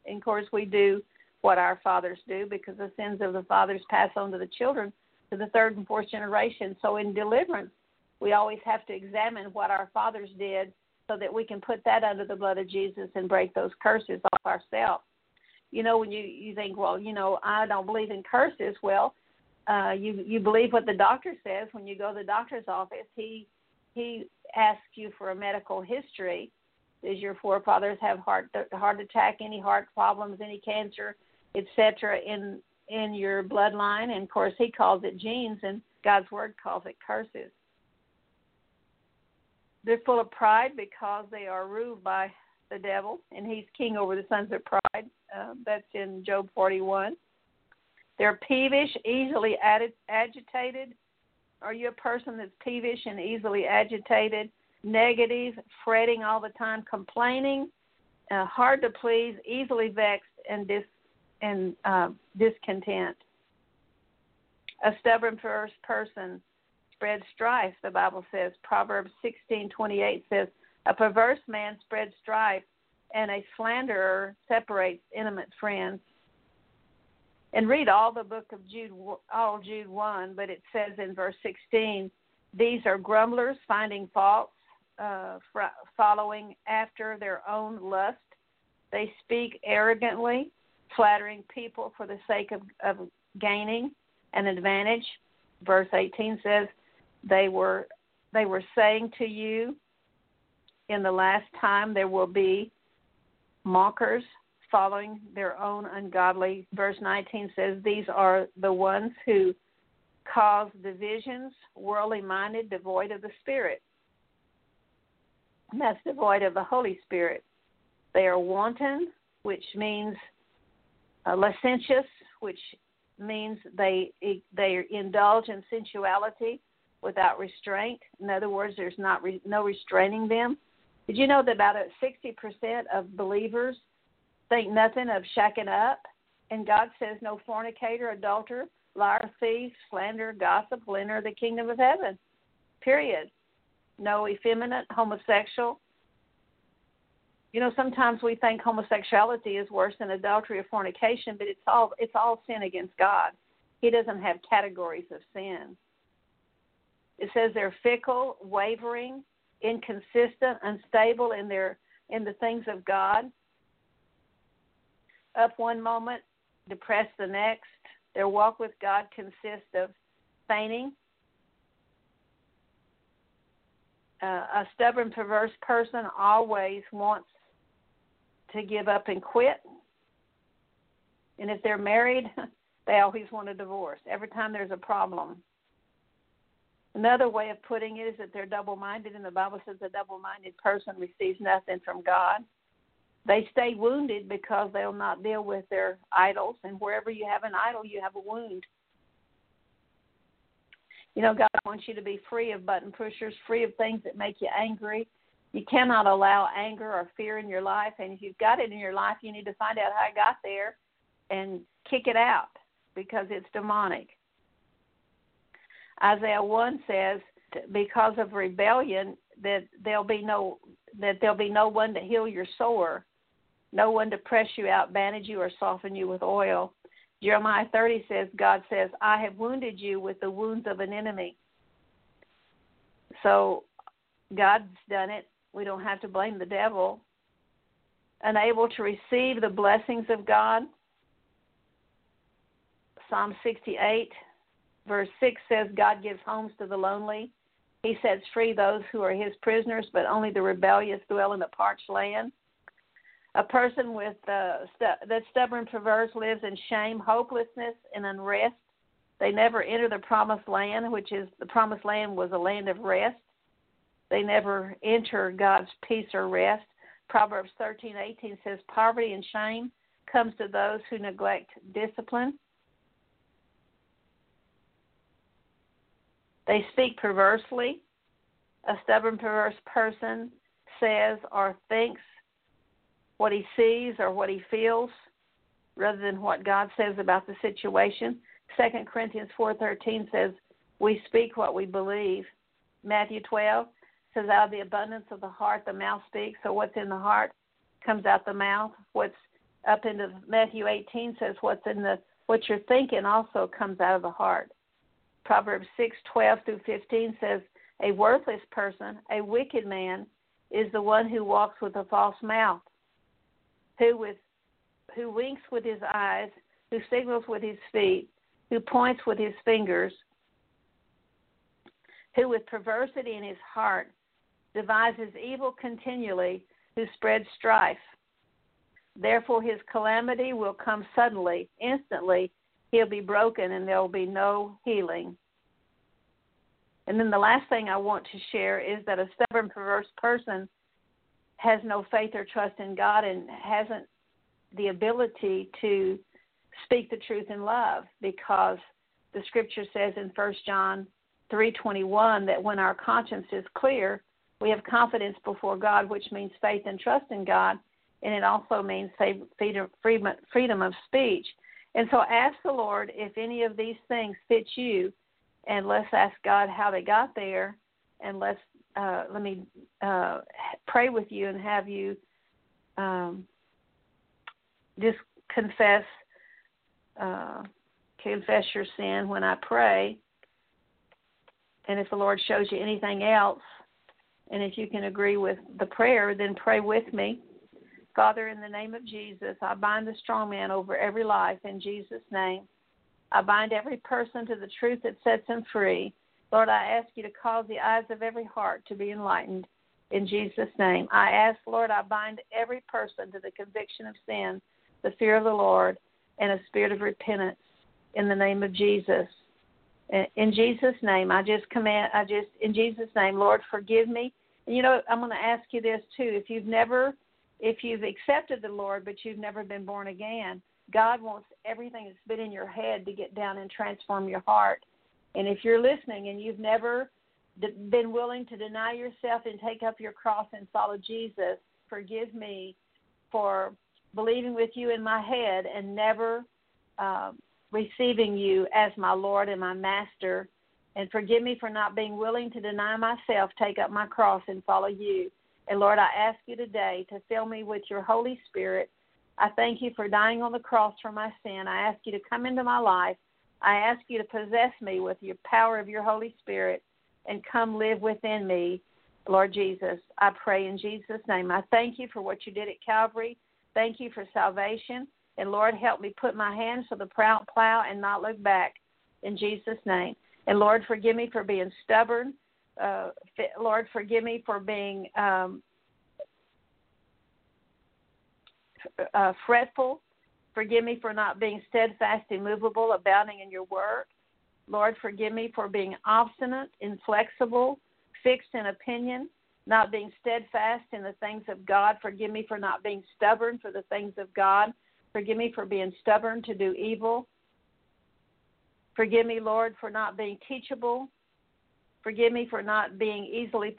And of course, we do what our fathers do because the sins of the fathers pass on to the children to the third and fourth generation. So in deliverance, we always have to examine what our fathers did so that we can put that under the blood of Jesus and break those curses off ourselves. You know, when you you think, well, you know, I don't believe in curses. Well, uh, you you believe what the doctor says. When you go to the doctor's office, he he asks you for a medical history does your forefathers have heart heart attack, any heart problems, any cancer, etc. in in your bloodline? And of course, he calls it genes, and God's word calls it curses. they're full of pride because they are ruled by the devil, and he's king over the sons of pride. Uh, that's in Job 41. They're peevish, easily agitated. Are you a person that's peevish and easily agitated, negative, fretting all the time, complaining, uh, hard to please, easily vexed, and dis and uh, discontent? A stubborn first person spreads strife. The Bible says. Proverbs sixteen twenty eight says, "A perverse man spreads strife, and a slanderer separates intimate friends." and read all the book of Jude, all Jude 1, but it says in verse 16, these are grumblers finding faults, uh, following after their own lust. They speak arrogantly, flattering people for the sake of, of gaining an advantage. Verse 18 says, they were they were saying to you in the last time there will be mockers following their own ungodly. Verse 19 says, These are the ones who cause divisions, worldly minded, devoid of the Spirit. That's devoid of the Holy Spirit. They are wanton, which means uh, licentious, which means they they indulge in sensuality without restraint. In other words, there's not re, no restraining them. Did you know that about 60% of believers think nothing of shacking up. And God says, no fornicator, adulterer, liar, thief, slander, gossip will enter the kingdom of heaven. Period. No effeminate, homosexual. You know, sometimes we think homosexuality is worse than adultery or fornication, but it's all it's all sin against God. He doesn't have categories of sin. It says they're fickle, wavering, inconsistent, unstable in their in the things of God up one moment, depressed the next. Their walk with God consists of fainting. Uh, a stubborn, perverse person always wants to give up and quit. And if they're married, they always want a divorce every time there's a problem. Another way of putting it is that they're double minded, and the Bible says a double minded person receives nothing from God. They stay wounded because they'll not deal with their idols, and wherever you have an idol, you have a wound. You know, God wants you to be free of button pushers, free of things that make you angry. You cannot allow anger or fear in your life, and if you've got it in your life, you need to find out how it got there and kick it out because it's demonic. Isaiah 1 says, because of rebellion, that there'll be no that there'll be no one to heal your sore no one to press you out, bandage you, or soften you with oil. Jeremiah 30 says, God says, I have wounded you with the wounds of an enemy. So God's done it. We don't have to blame the devil. Unable to receive the blessings of God. Psalm 68, verse 6 says, God gives homes to the lonely. He sets free those who are his prisoners, but only the rebellious dwell in the parched land. A person with uh, st- that stubborn, perverse lives in shame, hopelessness, and unrest. They never enter the promised land, which is the promised land was a land of rest. They never enter God's peace or rest. Proverbs thirteen eighteen says, "Poverty and shame comes to those who neglect discipline." They speak perversely. A stubborn, perverse person says or thinks what he sees or what he feels rather than what God says about the situation. Second Corinthians 4:13 says, "We speak what we believe." Matthew 12 says, "Out of the abundance of the heart the mouth speaks." So what's in the heart comes out the mouth. What's up into Matthew 18 says, "What's in the what you're thinking also comes out of the heart." Proverbs 6:12 through 15 says, "A worthless person, a wicked man, is the one who walks with a false mouth." who with who winks with his eyes, who signals with his feet, who points with his fingers, who with perversity in his heart devises evil continually, who spreads strife. Therefore his calamity will come suddenly, instantly, he'll be broken and there will be no healing. And then the last thing I want to share is that a stubborn, perverse person has no faith or trust in God and hasn't the ability to speak the truth in love because the scripture says in 1 John 3:21 that when our conscience is clear, we have confidence before God, which means faith and trust in God, and it also means freedom of speech. And so ask the Lord if any of these things fit you, and let's ask God how they got there, and let's uh, let me uh, pray with you and have you um, just confess uh, confess your sin when I pray. And if the Lord shows you anything else, and if you can agree with the prayer, then pray with me. Father, in the name of Jesus, I bind the strong man over every life in Jesus' name. I bind every person to the truth that sets them free. Lord, I ask you to cause the eyes of every heart to be enlightened in Jesus' name. I ask, Lord, I bind every person to the conviction of sin, the fear of the Lord, and a spirit of repentance in the name of Jesus. In Jesus' name, I just command, I just, in Jesus' name, Lord, forgive me. And you know, I'm going to ask you this too. If you've never, if you've accepted the Lord, but you've never been born again, God wants everything that's been in your head to get down and transform your heart. And if you're listening and you've never been willing to deny yourself and take up your cross and follow Jesus, forgive me for believing with you in my head and never uh, receiving you as my Lord and my Master. And forgive me for not being willing to deny myself, take up my cross, and follow you. And Lord, I ask you today to fill me with your Holy Spirit. I thank you for dying on the cross for my sin. I ask you to come into my life. I ask you to possess me with your power of your Holy Spirit and come live within me, Lord Jesus. I pray in Jesus' name. I thank you for what you did at Calvary. Thank you for salvation. And Lord, help me put my hands to the plow and not look back in Jesus' name. And Lord, forgive me for being stubborn. Uh, Lord, forgive me for being um, uh, fretful. Forgive me for not being steadfast, immovable, abounding in your work. Lord, forgive me for being obstinate, inflexible, fixed in opinion, not being steadfast in the things of God. Forgive me for not being stubborn for the things of God. Forgive me for being stubborn to do evil. Forgive me, Lord, for not being teachable. Forgive me for not being easily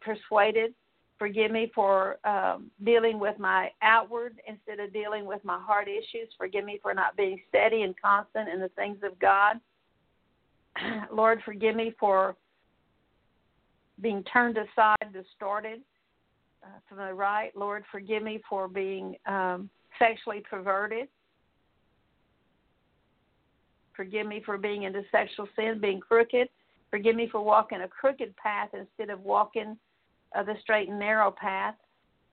persuaded. Forgive me for um, dealing with my outward instead of dealing with my heart issues. Forgive me for not being steady and constant in the things of God. Lord, forgive me for being turned aside, distorted uh, from the right. Lord, forgive me for being um, sexually perverted. Forgive me for being into sexual sin, being crooked. Forgive me for walking a crooked path instead of walking uh, the straight and narrow path.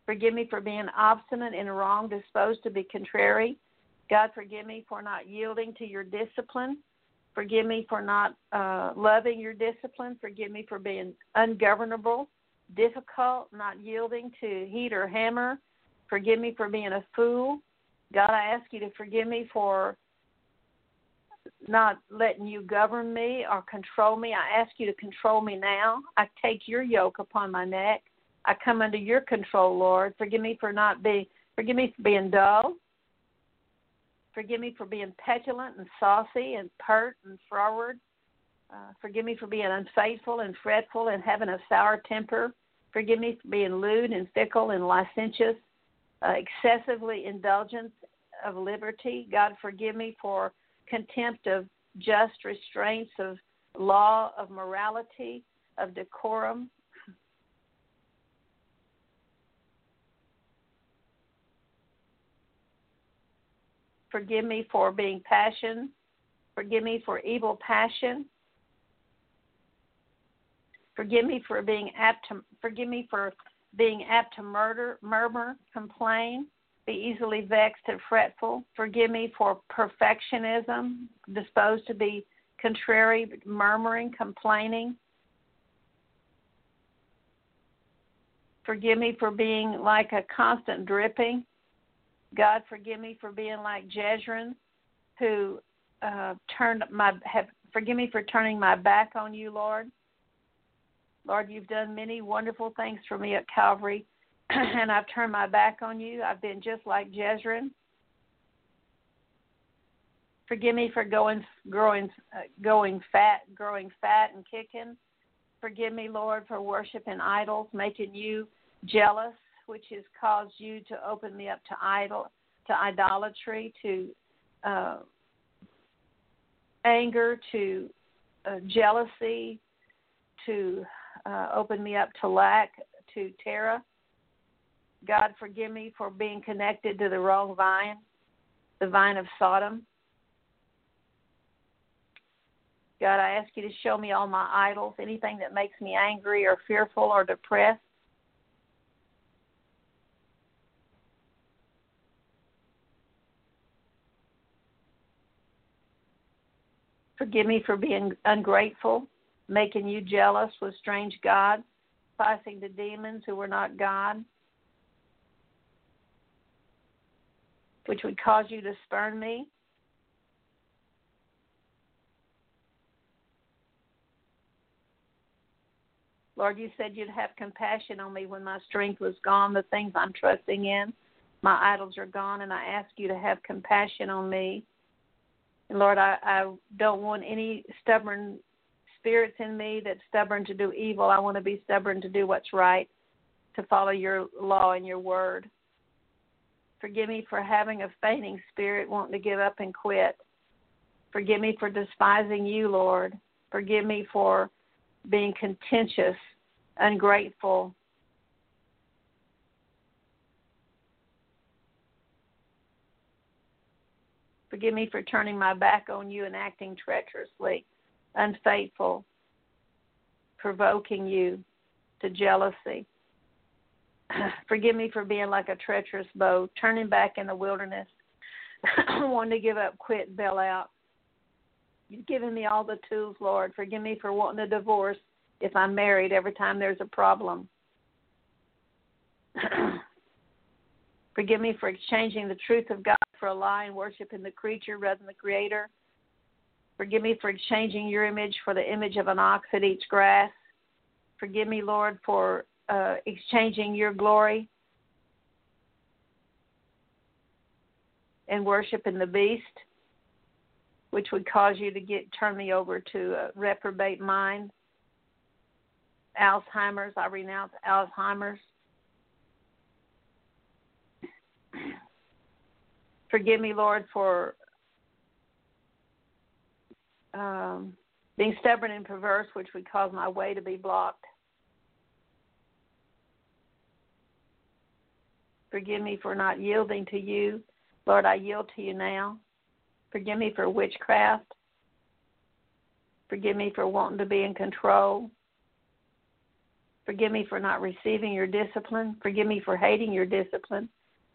Forgive me for being obstinate and wrong, disposed to be contrary. God, forgive me for not yielding to your discipline. Forgive me for not uh, loving your discipline. Forgive me for being ungovernable, difficult, not yielding to heat or hammer. Forgive me for being a fool. God, I ask you to forgive me for not letting you govern me or control me. I ask you to control me now. I take your yoke upon my neck. I come under your control, Lord. Forgive me for not being forgive me for being dull. Forgive me for being petulant and saucy and pert and froward. Uh, forgive me for being unfaithful and fretful and having a sour temper. Forgive me for being lewd and fickle and licentious, uh, excessively indulgent of liberty. God, forgive me for contempt of just restraints of law, of morality, of decorum. Forgive me for being passion. Forgive me for evil passion. Forgive me for being apt to forgive me for being apt to murder, murmur, complain, be easily vexed and fretful. Forgive me for perfectionism, disposed to be contrary, murmuring, complaining. Forgive me for being like a constant dripping. God, forgive me for being like Jeshurun, who uh, turned my have. Forgive me for turning my back on you, Lord. Lord, you've done many wonderful things for me at Calvary, and I've turned my back on you. I've been just like Jeshurun. Forgive me for going, growing, uh, going fat, growing fat and kicking. Forgive me, Lord, for worshiping idols, making you jealous, which has caused you to open me up to idol, to idolatry, to uh, anger, to uh, jealousy, to uh, open me up to lack, to terror. God, forgive me for being connected to the wrong vine, the vine of Sodom. God, I ask you to show me all my idols, anything that makes me angry or fearful or depressed. Forgive me for being ungrateful, making you jealous with strange gods, passing to demons who were not God, which would cause you to spurn me. Lord, you said you'd have compassion on me when my strength was gone, the things I'm trusting in. My idols are gone, and I ask you to have compassion on me. And Lord, I, I don't want any stubborn spirits in me that's stubborn to do evil. I want to be stubborn to do what's right, to follow your law and your word. Forgive me for having a fainting spirit, wanting to give up and quit. Forgive me for despising you, Lord. Forgive me for being contentious, ungrateful. Forgive me for turning my back on you and acting treacherously, unfaithful, provoking you to jealousy. Forgive me for being like a treacherous bow, turning back in the wilderness, wanting to give up, quit, bail out. You've given me all the tools, Lord. Forgive me for wanting a divorce if I'm married every time there's a problem. Forgive me for exchanging the truth of God for a lie and worshiping the creature rather than the Creator. Forgive me for exchanging your image for the image of an ox that eats grass. Forgive me, Lord, for uh, exchanging your glory and worshiping the beast which would cause you to get turn me over to a reprobate mind. Alzheimer's, I renounce Alzheimer's. Forgive me, Lord, for um, being stubborn and perverse, which would cause my way to be blocked. Forgive me for not yielding to you. Lord, I yield to you now. Forgive me for witchcraft. Forgive me for wanting to be in control. Forgive me for not receiving your discipline. Forgive me for hating your discipline.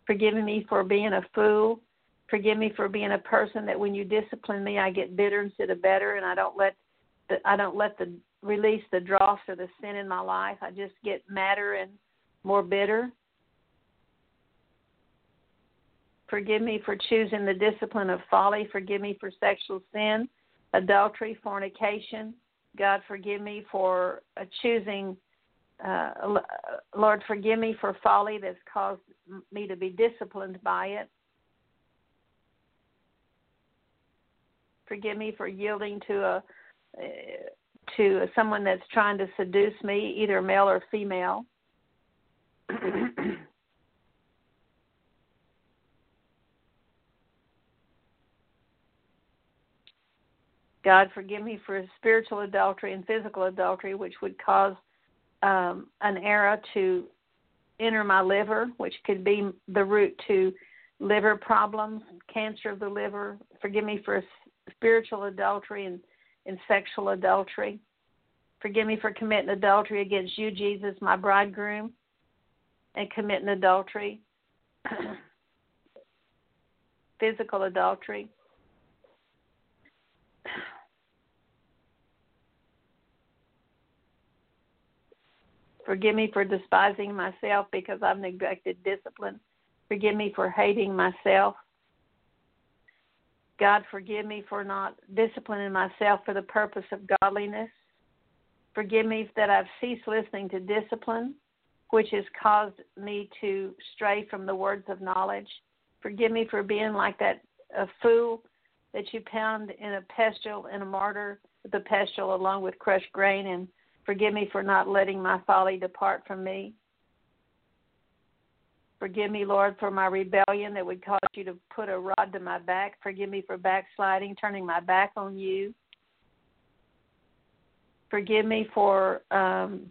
Forgive me for being a fool. Forgive me for being a person that when you discipline me, I get bitter instead of better, and I don't let the I don't let the release the dross or the sin in my life. I just get madder and more bitter. Forgive me for choosing the discipline of folly. Forgive me for sexual sin, adultery, fornication. God, forgive me for uh, choosing, uh, Lord, forgive me for folly that's caused me to be disciplined by it. Forgive me for yielding to a uh, to someone that's trying to seduce me, either male or female. God, forgive me for spiritual adultery and physical adultery, which would cause um, an error to enter my liver, which could be the root to liver problems, cancer of the liver. Forgive me for spiritual adultery and, and sexual adultery. Forgive me for committing adultery against you, Jesus, my bridegroom, and committing adultery, physical adultery. Forgive me for despising myself because I've neglected discipline. Forgive me for hating myself. God, forgive me for not disciplining myself for the purpose of godliness. Forgive me that I've ceased listening to discipline, which has caused me to stray from the words of knowledge. Forgive me for being like that a fool that you pound in a pestle and a mortar the pestle along with crushed grain, and forgive me for not letting my folly depart from me. Forgive me, Lord, for my rebellion that would cause you to put a rod to my back. Forgive me for backsliding, turning my back on you. Forgive me for um,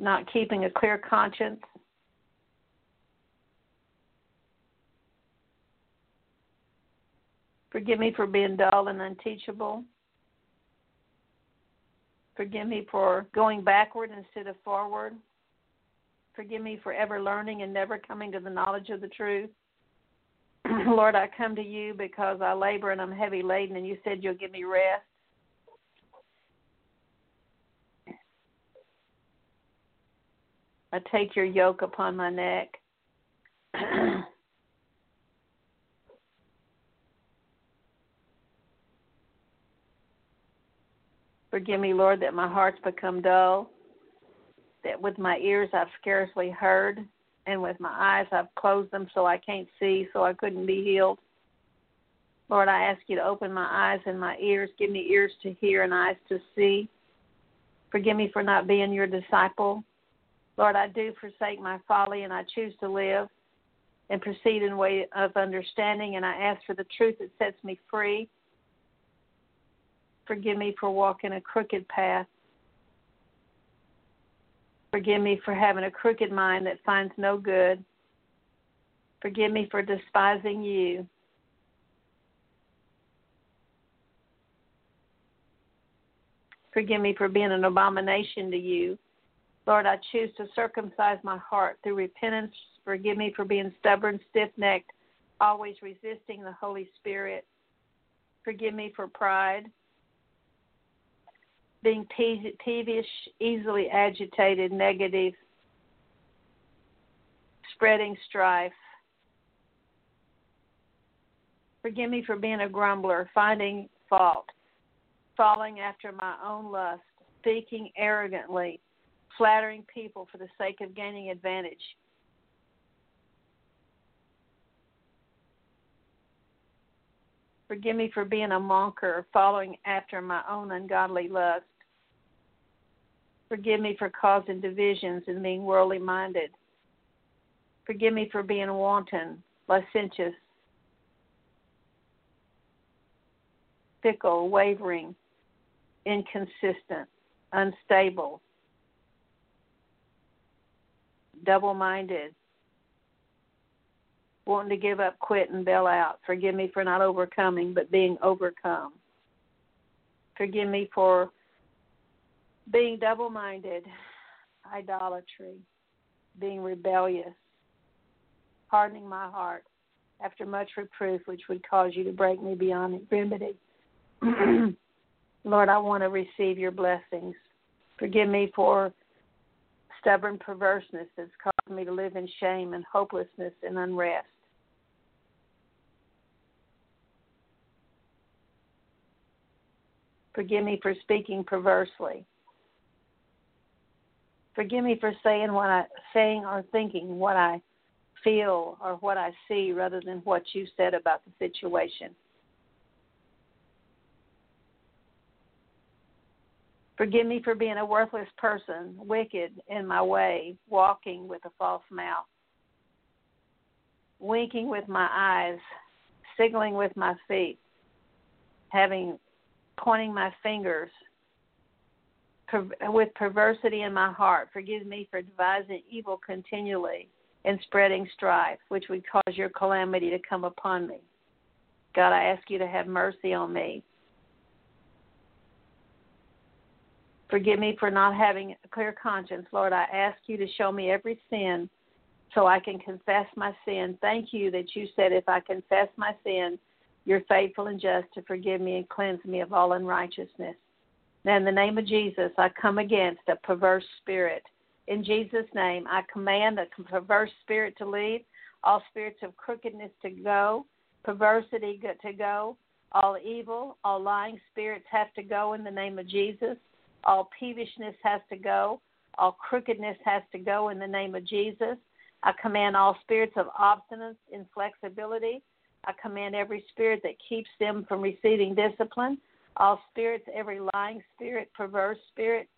not keeping a clear conscience. Forgive me for being dull and unteachable. Forgive me for going backward instead of forward. Forgive me for ever learning and never coming to the knowledge of the truth. Lord, I come to you because I labor and I'm heavy laden, and you said you'll give me rest. I take your yoke upon my neck. Forgive me, Lord, that my heart's become dull, that with my ears I've scarcely heard, and with my eyes I've closed them so I can't see, so I couldn't be healed. Lord, I ask you to open my eyes and my ears, give me ears to hear and eyes to see. Forgive me for not being your disciple. Lord, I do forsake my folly and I choose to live and proceed in way of understanding, and I ask for the truth that sets me free. Forgive me for walking a crooked path. Forgive me for having a crooked mind that finds no good. Forgive me for despising you. Forgive me for being an abomination to you. Lord, I choose to circumcise my heart through repentance. Forgive me for being stubborn, stiff necked, always resisting the Holy Spirit. Forgive me for pride being peevish, easily agitated, negative, spreading strife. Forgive me for being a grumbler, finding fault, falling after my own lust, speaking arrogantly, flattering people for the sake of gaining advantage. Forgive me for being a monker, following after my own ungodly lust. Forgive me for causing divisions and being worldly minded. Forgive me for being wanton, licentious, fickle, wavering, inconsistent, unstable, double minded, wanting to give up, quit, and bail out. Forgive me for not overcoming, but being overcome. Forgive me for being double minded, idolatry, being rebellious, hardening my heart after much reproof, which would cause you to break me beyond remedy. Lord, I want to receive your blessings. Forgive me for stubborn perverseness that's caused me to live in shame and hopelessness and unrest. Forgive me for speaking perversely. Forgive me for saying what I saying or thinking what I feel or what I see rather than what you said about the situation. Forgive me for being a worthless person, wicked in my way, walking with a false mouth, winking with my eyes, signaling with my feet, having pointing my fingers with perversity in my heart. Forgive me for devising evil continually and spreading strife, which would cause your calamity to come upon me. God, I ask you to have mercy on me. Forgive me for not having a clear conscience. Lord, I ask you to show me every sin so I can confess my sin. Thank you that you said if I confess my sin, you're faithful and just to forgive me and cleanse me of all unrighteousness. Now, in the name of Jesus, I come against a perverse spirit. In Jesus' name, I command a perverse spirit to leave, all spirits of crookedness to go, perversity to go, All evil, all lying spirits have to go in the name of Jesus. All peevishness has to go. All crookedness has to go in the name of Jesus. I command all spirits of obstinance, inflexibility. I command every spirit that keeps them from receiving discipline. All spirits, every lying spirit, perverse spirit,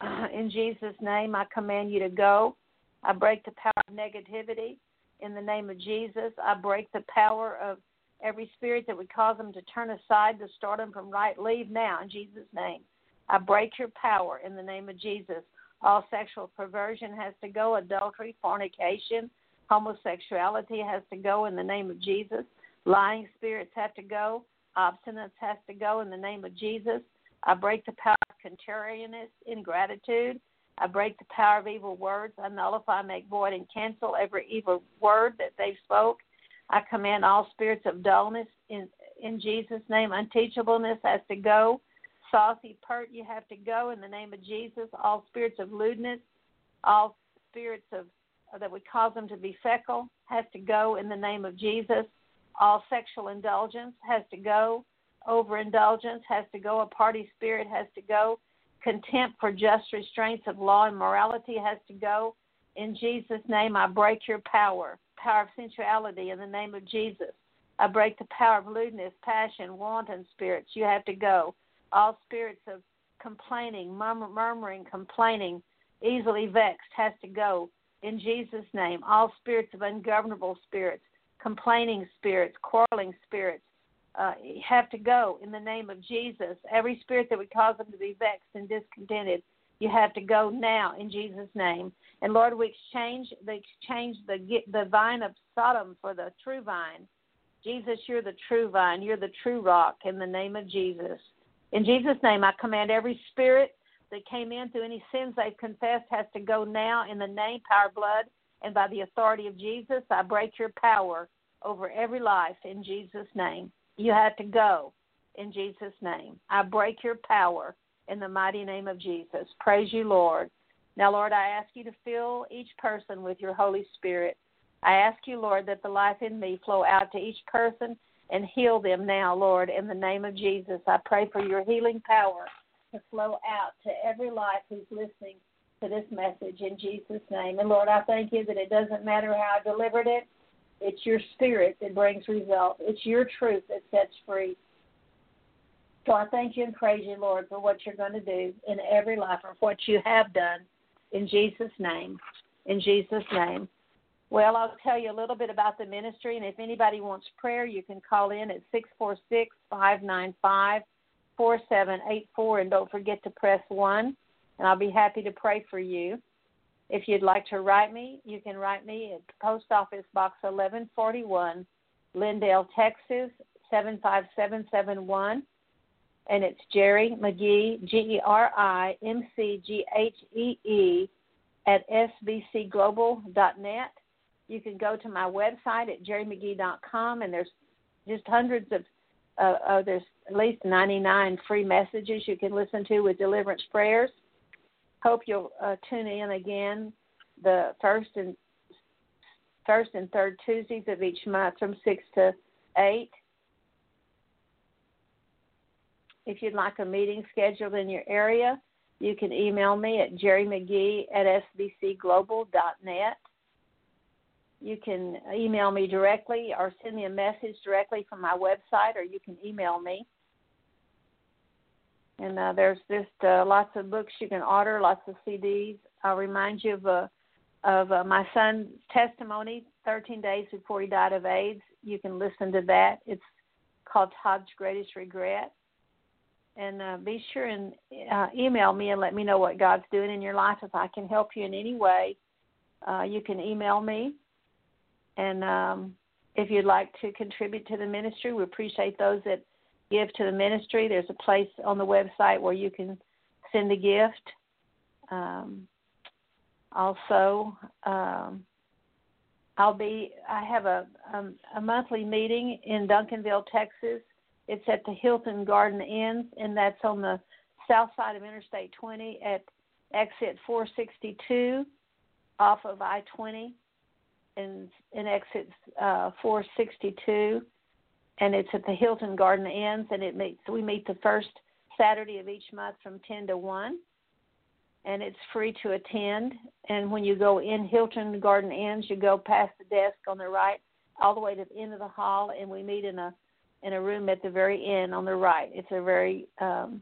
uh, in Jesus' name, I command you to go. I break the power of negativity. In the name of Jesus, I break the power of every spirit that would cause them to turn aside to start them from right. Leave now in Jesus' name. I break your power in the name of Jesus. All sexual perversion has to go, adultery, fornication, homosexuality has to go in the name of Jesus. Lying spirits have to go, obstinance has to go in the name of Jesus. I break the power of contrariness, ingratitude. I break the power of evil words. I nullify, make void, and cancel every evil word that they spoke. I command all spirits of dullness in in Jesus' name. Unteachableness has to go. Saucy, pert, you have to go in the name of Jesus. All spirits of lewdness, all spirits of that would cause them to be feckle has to go in the name of Jesus. All sexual indulgence has to go. Overindulgence has to go. A party spirit has to go. Contempt for just restraints of law and morality has to go. In Jesus' name, I break your power, power of sensuality in the name of Jesus. I break the power of lewdness, passion, wanton spirits. You have to go. All spirits of complaining, murmuring, complaining, easily vexed has to go. In Jesus' name, all spirits of ungovernable spirits, complaining spirits, quarreling spirits, uh, have to go in the name of Jesus. Every spirit that would cause them to be vexed and discontented, you have to go now in Jesus' name. And Lord, we exchange the exchange the the vine of Sodom for the true vine. Jesus, you're the true vine. You're the true rock in the name of Jesus. In Jesus' name, I command every spirit that came in through any sins they've confessed has to go now in the name, power, blood, and by the authority of Jesus. I break your power over every life in Jesus' name. You have to go in Jesus' name. I break your power in the mighty name of Jesus. Praise you, Lord. Now, Lord, I ask you to fill each person with your Holy Spirit. I ask you, Lord, that the life in me flow out to each person and heal them now, Lord, in the name of Jesus. I pray for your healing power to flow out to every life who's listening to this message in Jesus' name. And Lord, I thank you that it doesn't matter how I delivered it, it's your spirit that brings results. It's your truth that sets free. So I thank you and praise you, Lord, for what you're going to do in every life or what you have done in Jesus' name. In Jesus' name. Well, I'll tell you a little bit about the ministry, and if anybody wants prayer, you can call in at 646 595 4784, and don't forget to press 1, and I'll be happy to pray for you. If you'd like to write me, you can write me at Post Office Box 1141, Lindale, Texas 75771. And it's Geri McGhee, G E R I M C G H E E, at sbcglobal.net. You can go to my website at gerimcghee.com, and there's just hundreds of, uh, uh, there's at least 99 free messages you can listen to with deliverance prayers. Hope you'll uh, tune in again the first and first and third Tuesdays of each month from six to eight. If you'd like a meeting scheduled in your area, you can email me at gerimcghee at sbcglobal.net. You can email me directly or send me a message directly from my website, or you can email me. And uh, there's just uh, lots of books you can order, lots of CDs. I'll remind you of uh, of uh, my son's testimony, 13 days before he died of AIDS. You can listen to that. It's called Todd's Greatest Regret. And uh, be sure and uh, email me and let me know what God's doing in your life. If I can help you in any way, uh, you can email me. And um, if you'd like to contribute to the ministry, we appreciate those that give to the ministry. There's a place on the website where you can send a gift. Um, also, um, I'll be. I have a, um, a monthly meeting in Duncanville, Texas. It's at the Hilton Garden Inn, and that's on the south side of Interstate 20 at exit 462 off of I-20 and, and exit uh, 462 and it's at the Hilton Garden Inns, and it meets. We meet the first Saturday of each month from ten to one, and it's free to attend. And when you go in Hilton Garden Inns, you go past the desk on the right, all the way to the end of the hall, and we meet in a in a room at the very end on the right. It's a very um,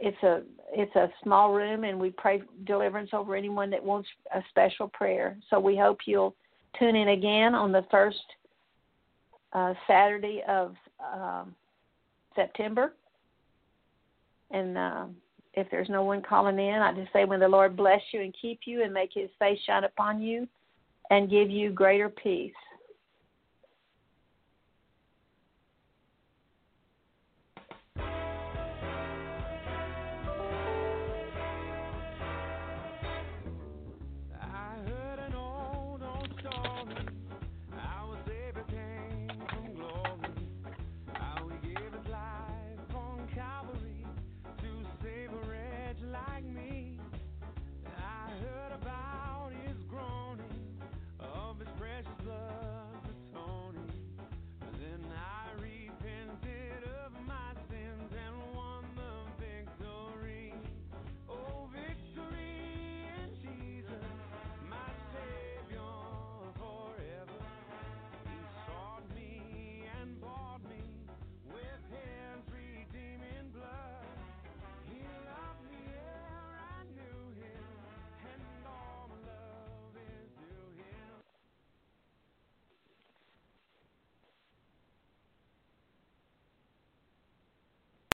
it's a it's a small room, and we pray deliverance over anyone that wants a special prayer. So we hope you'll tune in again on the first uh, Saturday of um, September. And uh, if there's no one calling in, I just say, when the Lord bless you and keep you and make His face shine upon you, and give you greater peace.